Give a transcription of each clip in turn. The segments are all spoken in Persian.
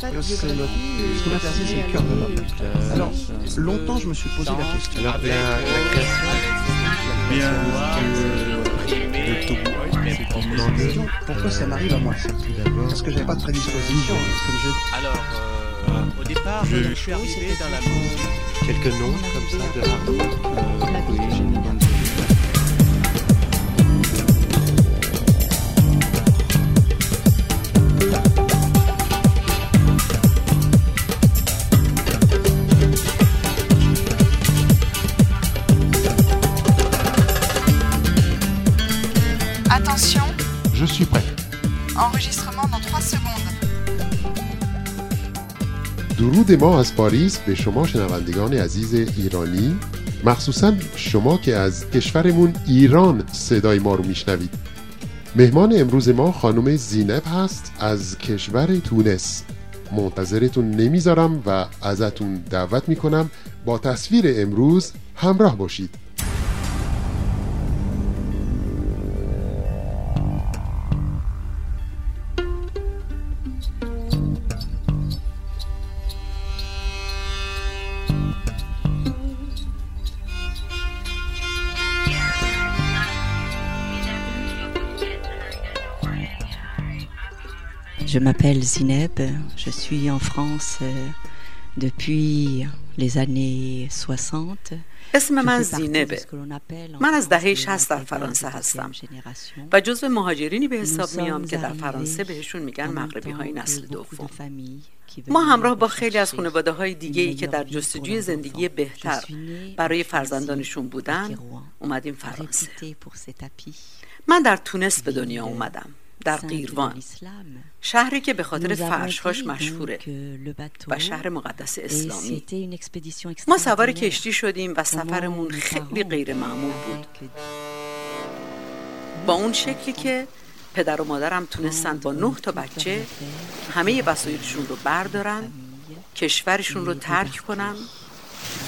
Qu'on a percé, c'est le cœur de l'homme. Alors, longtemps, je me suis posé la question. Alors, la, la création La pourquoi ça m'arrive à moi ça Parce que j'avais pas de prédisposition, je... Alors, euh, au départ, Je- suis arrivé dans la musique. quelques noms comme ça de hard درود ما از پاریس به شما شنوندگان عزیز ایرانی. مخصوصا شما که از کشورمون ایران صدای ما رو میشنوید. مهمان امروز ما خانم زینب هست از کشور تونس. منتظرتون نمی‌ذارم و ازتون دعوت می‌کنم با تصویر امروز همراه باشید. Je m'appelle Zineb, je suis en France depuis les années 60. اسم من زینبه من از دهه 60 در فرانسه هستم. و جزو مهاجرینی به حساب میام که در فرانسه بهشون میگن مغربی های نسل دوم. ما همراه با خیلی از خانواده های دیگه ای که در جستجوی زندگی بهتر برای فرزندانشون بودن اومدیم فرانسه. من در تونس به دنیا اومدم. در قیروان. شهری که به خاطر فرشهاش مشهوره و شهر مقدس اسلامی. ما سوار. کشتی شدیم و سفرمون خیلی غیر معمول بود. با اون شکلی که پدر و مادرم تونستن با نه تا بچه همه وسایلشون رو بردارن کشورشون رو ترک کنن.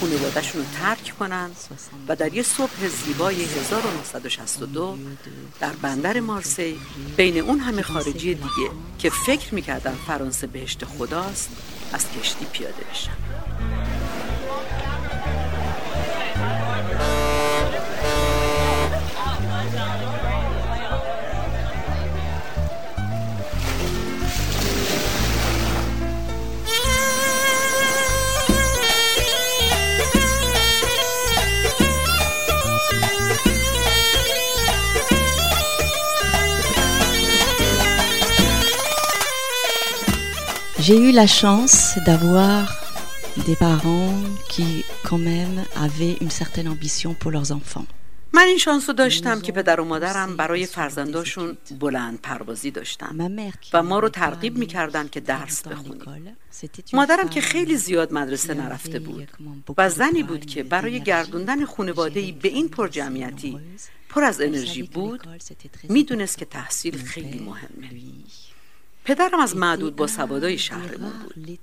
خانوادهشون رو ترک کنن و در یه صبح زیبای 1962 در بندر مارسی بین اون همه خارجی دیگه که فکر می‌کردن فرانسه بهشت خداست از کشتی پیاده بشن. J'ai eu la chance d'avoir des parents qui, quand même, avaient une certaine ambition pour leurs enfants. من این شانس رو داشتم که پدر و مادرم برای فرزنداشون بلند پروازی داشتن. و ما رو ترغیب می‌کردن که درس بخونیم. مادرم که خیلی زیاد مدرسه نرفته بود و زنی بود که برای گردوندن خانواده ای به این پر جمعیتی پر از انرژی بود می‌دونست که تحصیل خیلی مهمه. پدرم از معدود با سوادای شهرمون بود.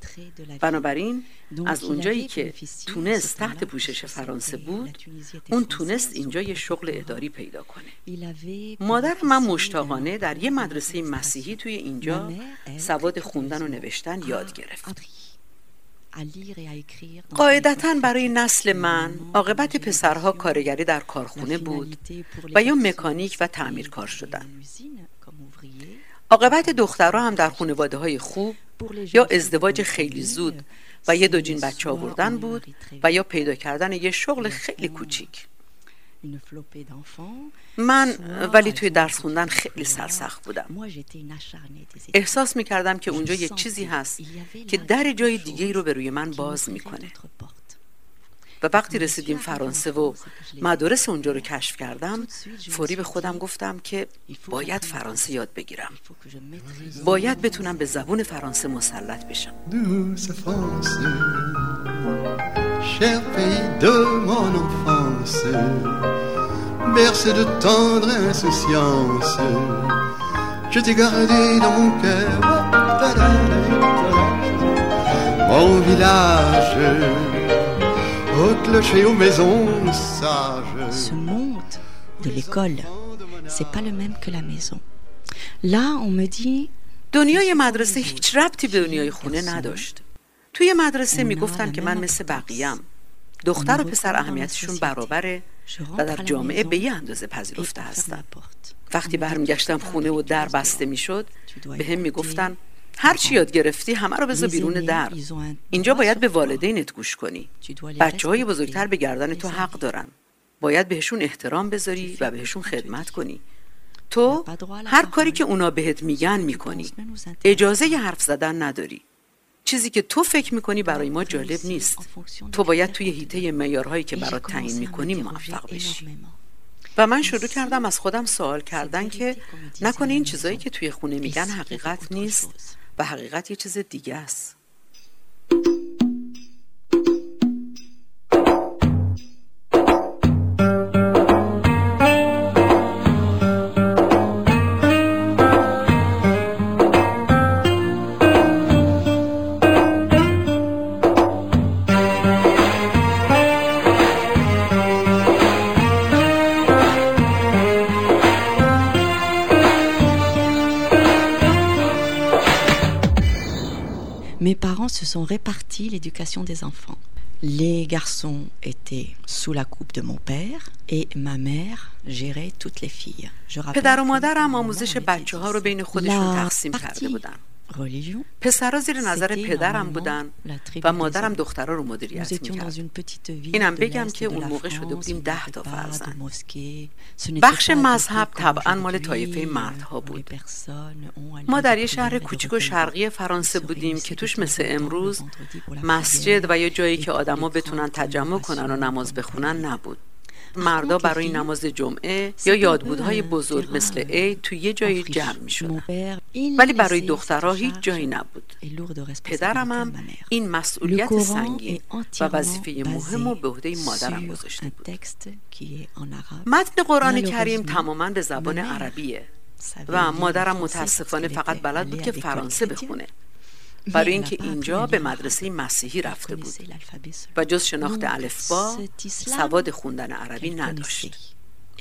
بنابراین از اونجایی که تونست تحت پوشش فرانسه بود اون تونست اینجا یه شغل اداری پیدا کنه. مادر من مشتاقانه در یه مدرسه مسیحی توی اینجا سواد خوندن و نوشتن یاد گرفت. قاعدتا برای نسل من عاقبت پسرها کارگری در کارخونه بود و یا مکانیک و تعمیرکار شدن. عاقبت دخترها هم در خانواده های خوب یا ازدواج خیلی زود و یه دو جین بچه آوردن بود و یا پیدا کردن یه شغل خیلی کوچیک. من ولی توی درس خوندن خیلی سرسخت بودم. احساس می کردم که اونجا یه چیزی هست که در جای دیگه رو به روی من باز می کنه. و وقتی رسیدیم فرانسه و مدارس اونجا رو کشف کردم فوری به خودم گفتم که باید فرانسه یاد بگیرم. باید بتونم به زبون فرانسه مسلط بشم. Bercé de tendre je dans mon village, clocher, aux maisons sages. ce monde de l'école, c'est pas le même que la maison. Là, on me dit دنیای مدرسه هیچ ربطی به دنیای خونه نداشت. توی مدرسه می‌گفتن که من مثل بقیم دختر و پسر اهمیتشون برابره و در جامعه به یه اندازه پذیرفته هستن. وقتی برمیگشتم خونه و در بسته می‌شد به هم می‌گفتن هر چی یاد گرفتی همه رو بذار بیرون در. اینجا باید به والدینت گوش کنی. بچه های بزرگتر به گردن تو حق دارن. باید بهشون احترام بذاری و بهشون خدمت کنی. تو هر کاری که اونا بهت میگن می‌کنی. اجازه ی حرف زدن نداری. چیزی که تو فکر می‌کنی برای ما جالب نیست. تو باید توی هیته معیارهایی که برات تعیین می‌کنی موفق بشی. و من شروع کردم از خودم سوال کردن که نکنه این چیزایی که توی خونه میگن حقیقت نیست. و حقیقت یه چیز دیگه است. se sont répartis l'éducation des enfants. Les garçons étaient sous la coupe de mon père et ma mère gérait toutes les filles. Je rappelle پدر و que مادرم maman آموزش était بچه ها رو بین خودشون la تقسیم کرده partie بودن پسرها زیر نظر پدرم بودن و مادرم دخترها رو مدیریت می‌کرد. اینم بگم که اون موقع شده بودیم ده تا فرزن بخش مذهب طبعا مال طایفه مردها بود. ما در یه شهر کوچیک و شرقی فرانسه بودیم که توش مثل امروز مسجد و یا جایی که آدما بتونن تجمع کنن و نماز بخونن نبود. مردا برای نماز جمعه یا یادبودهای بزرگ مثل عید توی یه جایی جمع می شدن ولی برای دخترها هیچ جایی نبود. پدرم هم این مسئولیت سنگین و وظیفه مهم و به عهده مادرم گذاشته بود. متن قرآن کریم تماما به زبان عربیه. و مادرم متاسفانه فقط بلد بود که فرانسه بخونه. برای اینکه اینجا به مدرسه مسیحی رفته بود. و جز شناخت الفبا سواد خوندن عربی نداشت.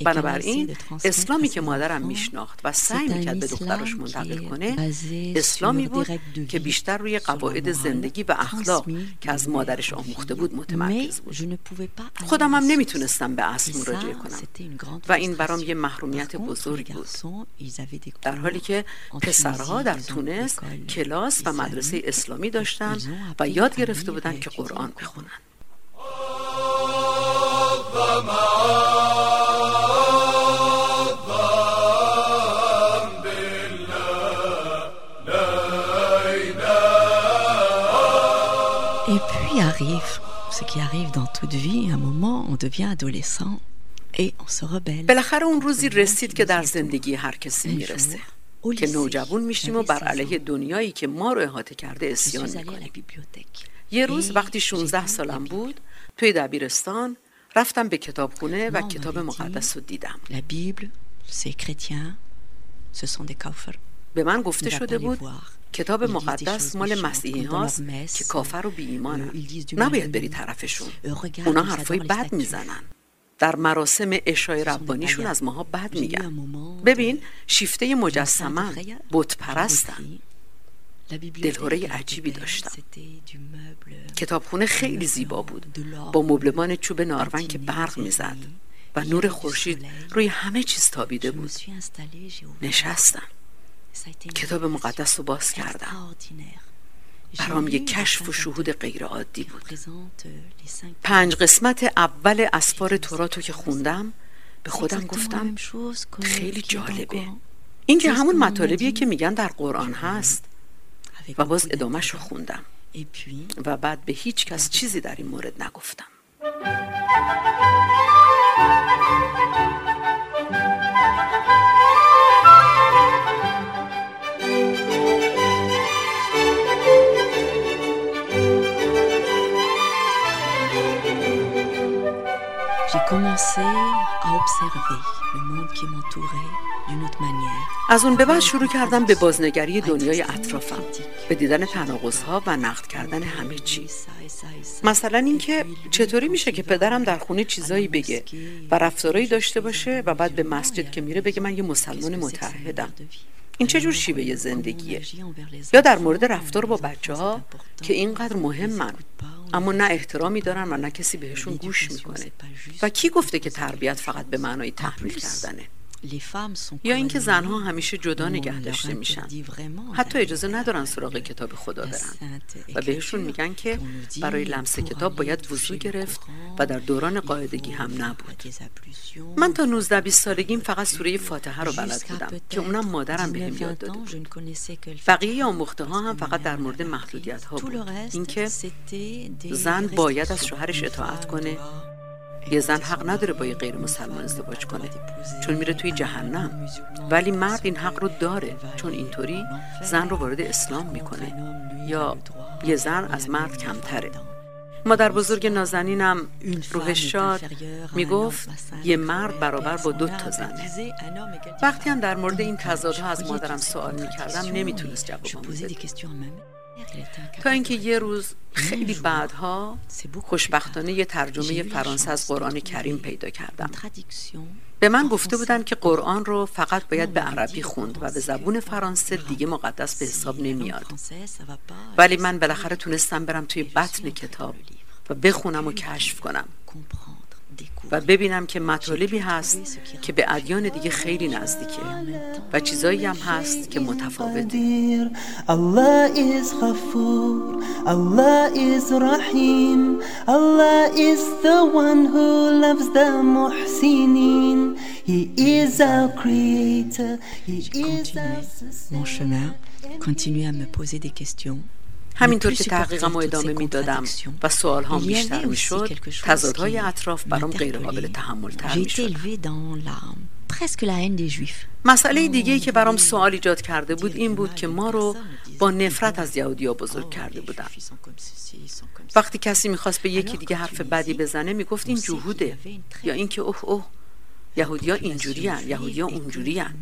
بنابراین اسلامی که مادرم میشناخت و سعی می‌کرد به دخترش منتقل کنه اسلامی بود که بیشتر روی قواعد زندگی و اخلاق که از مادرش آموخته بود متمرکز بود. خودم هم نمی‌تونستم به اصل مراجعه کنم. و این برام یه محرومیت بزرگ بود. در حالی که پسرها در تونس کلاس و مدرسه اسلامی داشتن و یاد گرفته بودن که قرآن بخونن. Et puis arrive ce qui arrive dans toute vie, un moment on devient adolescent et on se rebelle. بالاخره اون روزی رسید که در زندگی هر کسی می‌رسه که نوجوان میشیم و بر علیه دنیایی که ما رو احاطه کرده اسیان می‌کنیم. یه روز وقتی 16 سالم بود توی دبیرستان رفتم به کتابخونه و کتاب مقدس رو دیدم La Bible, c'est chrétien, ce sont des. به من گفته شده بود. کتاب مقدس مال مسیحی هاست. که کافر و بی ایمانن mal نباید بری. طرفشون. اونا حرفای بد. می‌زنن. در مراسم اشای ربانیشون از ماها بد میگن. ببین شیفته مجسمن بت پرستن دلهوره عجیبی داشتم کتابخونه خیلی زیبا بود. با مبلمان چوب نارون که برق می‌زد. و نور خورشید روی همه چیز تابیده بود. نشستم کتاب مقدس رو باز کردم. برام یک کشف و شهود غیر عادی بود. پنج قسمت اول اسفار توراتو که خوندم به خودم گفتم خیلی جالبه. این که همون مطالبیه که میگن در قرآن هست و باز ادامهش رو خوندم. و بعد به هیچ کس چیزی در این مورد نگفتم. از اون به بعد شروع کردم به بازنگری دنیای اطرافم به دیدن تناقض‌ها و نقد کردن همه چی مثلا اینکه چطوری میشه که پدرم در خونه چیزایی بگه و رفتارایی داشته باشه و بعد به مسجد که میره بگه من یه مسلمان متعهدم این چه جور شیوه زندگیه؟ یا در مورد رفتار با بچه ها که اینقدر مهمن اما نه احترامی دارن و نه کسی بهشون گوش می‌کنه. و کی گفته که تربیت فقط به معنای تحمیل کردنه؟ یا اینکه زنها همیشه جدا نگه داشته میشن. حتی اجازه ندارن سراغ کتاب خدا برن. و بهشون میگن که برای لمس کتاب باید وضوع گرفت و در دوران قاعدگی هم نبود. من تا 19 20 سالگیم فقط سوره فاتحه رو بلد بودم که اونم مادرم بهم یاد داده بود. بقیه آموخته ها هم فقط در مورد محدودیت ها بود. اینکه زن باید از شوهرش اطاعت کنه. یه زن حق نداره با یه غیر مسلمان ازدواج کنه چون میره توی جهنم. ولی مرد این حق رو داره چون اینطوری زن رو وارد اسلام می‌کنه. یا یه زن از مرد کمتره. مادر بزرگ نازنینم روحش شاد می‌گفت یه مرد برابر با دو تا زنه. وقتی هم در مورد این تضادها از مادرم سوال می‌کردم نمی‌تونست جوابم بده. تا اینکه یه روز خیلی بعدها خوشبختانه یه ترجمه فرانسه از قرآن کریم پیدا کردم. به من گفته بودن که قرآن رو فقط باید به عربی خوند و به زبون فرانسه دیگه مقدس به حساب نمیاد. ولی من بالاخره تونستم برم توی بطن کتاب و بخونم و کشف کنم. و ببینم که مطالبی هست که به ادیان دیگه خیلی نزدیکه و چیزایی هم هست که متفاوته الله is غفور Allah is رحیم Allah is the one who loves the محسنین He is our creator He is our Mon chemin, continue à me poser des questions همینطور که تحقیقم و ادامه می‌دادم و سوال هم بیشتر می‌شد تضادهای اطراف برام غیر قابل تحمل تر می‌شد. مسئله دیگه که برام سوال ایجاد کرده بود این بود که ما رو با نفرت از یهودیا بزرگ کرده بودن. وقتی کسی می‌خواست به یکی دیگه حرف بدی بزنه می‌گفت این جهوده. یا اینکه اوه اوه یهودیا اینجوری هن یهودیا اونجوری هن.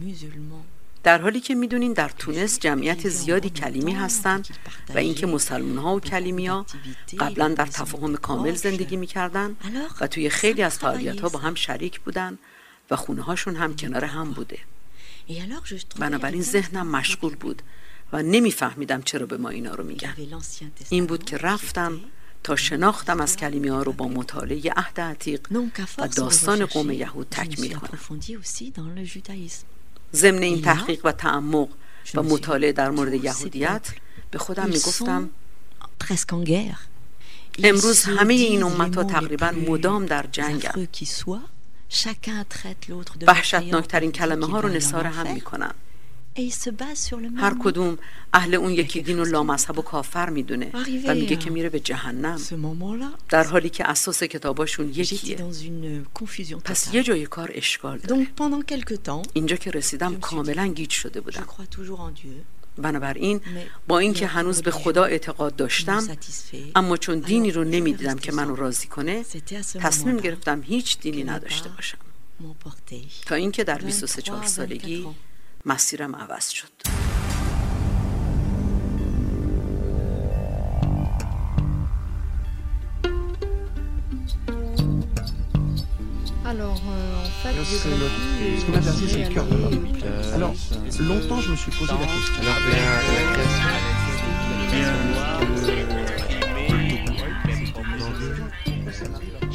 در حالی که می‌دونین در تونس جمعیت زیادی کلیمی هستند و اینکه مسلمان ها و کلیمی ها قبلا در تفاهم کامل زندگی می‌کردن و توی خیلی از فعالیت ها با هم شریک بودن و خونه هاشون هم کنار هم بوده. بنابراین ذهنم مشغول بود و نمیفهمیدم چرا به ما اینا رو میگن. این بود که رفتم تا شناختم از کلیمی ها رو با مطالعه عهد عتیق و داستان قوم یهود تکمیل کنم. ضمن این تحقیق و تعمق و مطالعه در مورد یهودیت. به خودم می‌گفتم امروز همه این امت ها تقریبا مدام در جنگ وحشتناکترین کلمه ها رو نصار هم می‌کنن هر کدوم اهل اون یکی دین و لامذهب و کافر می‌دونه و میگه که میره به جهنم. در حالی که اساس کتاباشون یکیه. پس یه جای کار اشکال داره. اینجا که رسیدم کاملا گیج شده بودم. بنابراین با اینکه هنوز به خدا اعتقاد داشتم اما چون دینی رو نمی‌دیدم که منو راضی کنه تصمیم گرفتم هیچ دینی نداشته باشم. تا اینکه در 23 سالگی مسیرم عوض شد Alors, euh, en fait, ce qu'on a versé, c'est le cœur de l'homme. Alors, longtemps, je me suis posé la question. Alors,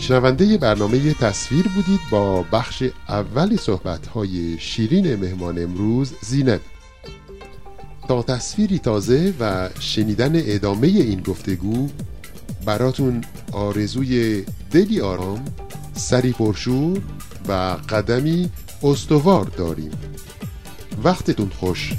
شنونده برنامه تصویر بودید با بخش اول صحبت‌های شیرین مهمان امروز زینب. تا تصویری تازه و شنیدن ادامه این گفتگو براتون آرزوی دلی آرام سری پرشور و قدمی استوار داریم. وقتتون خوش.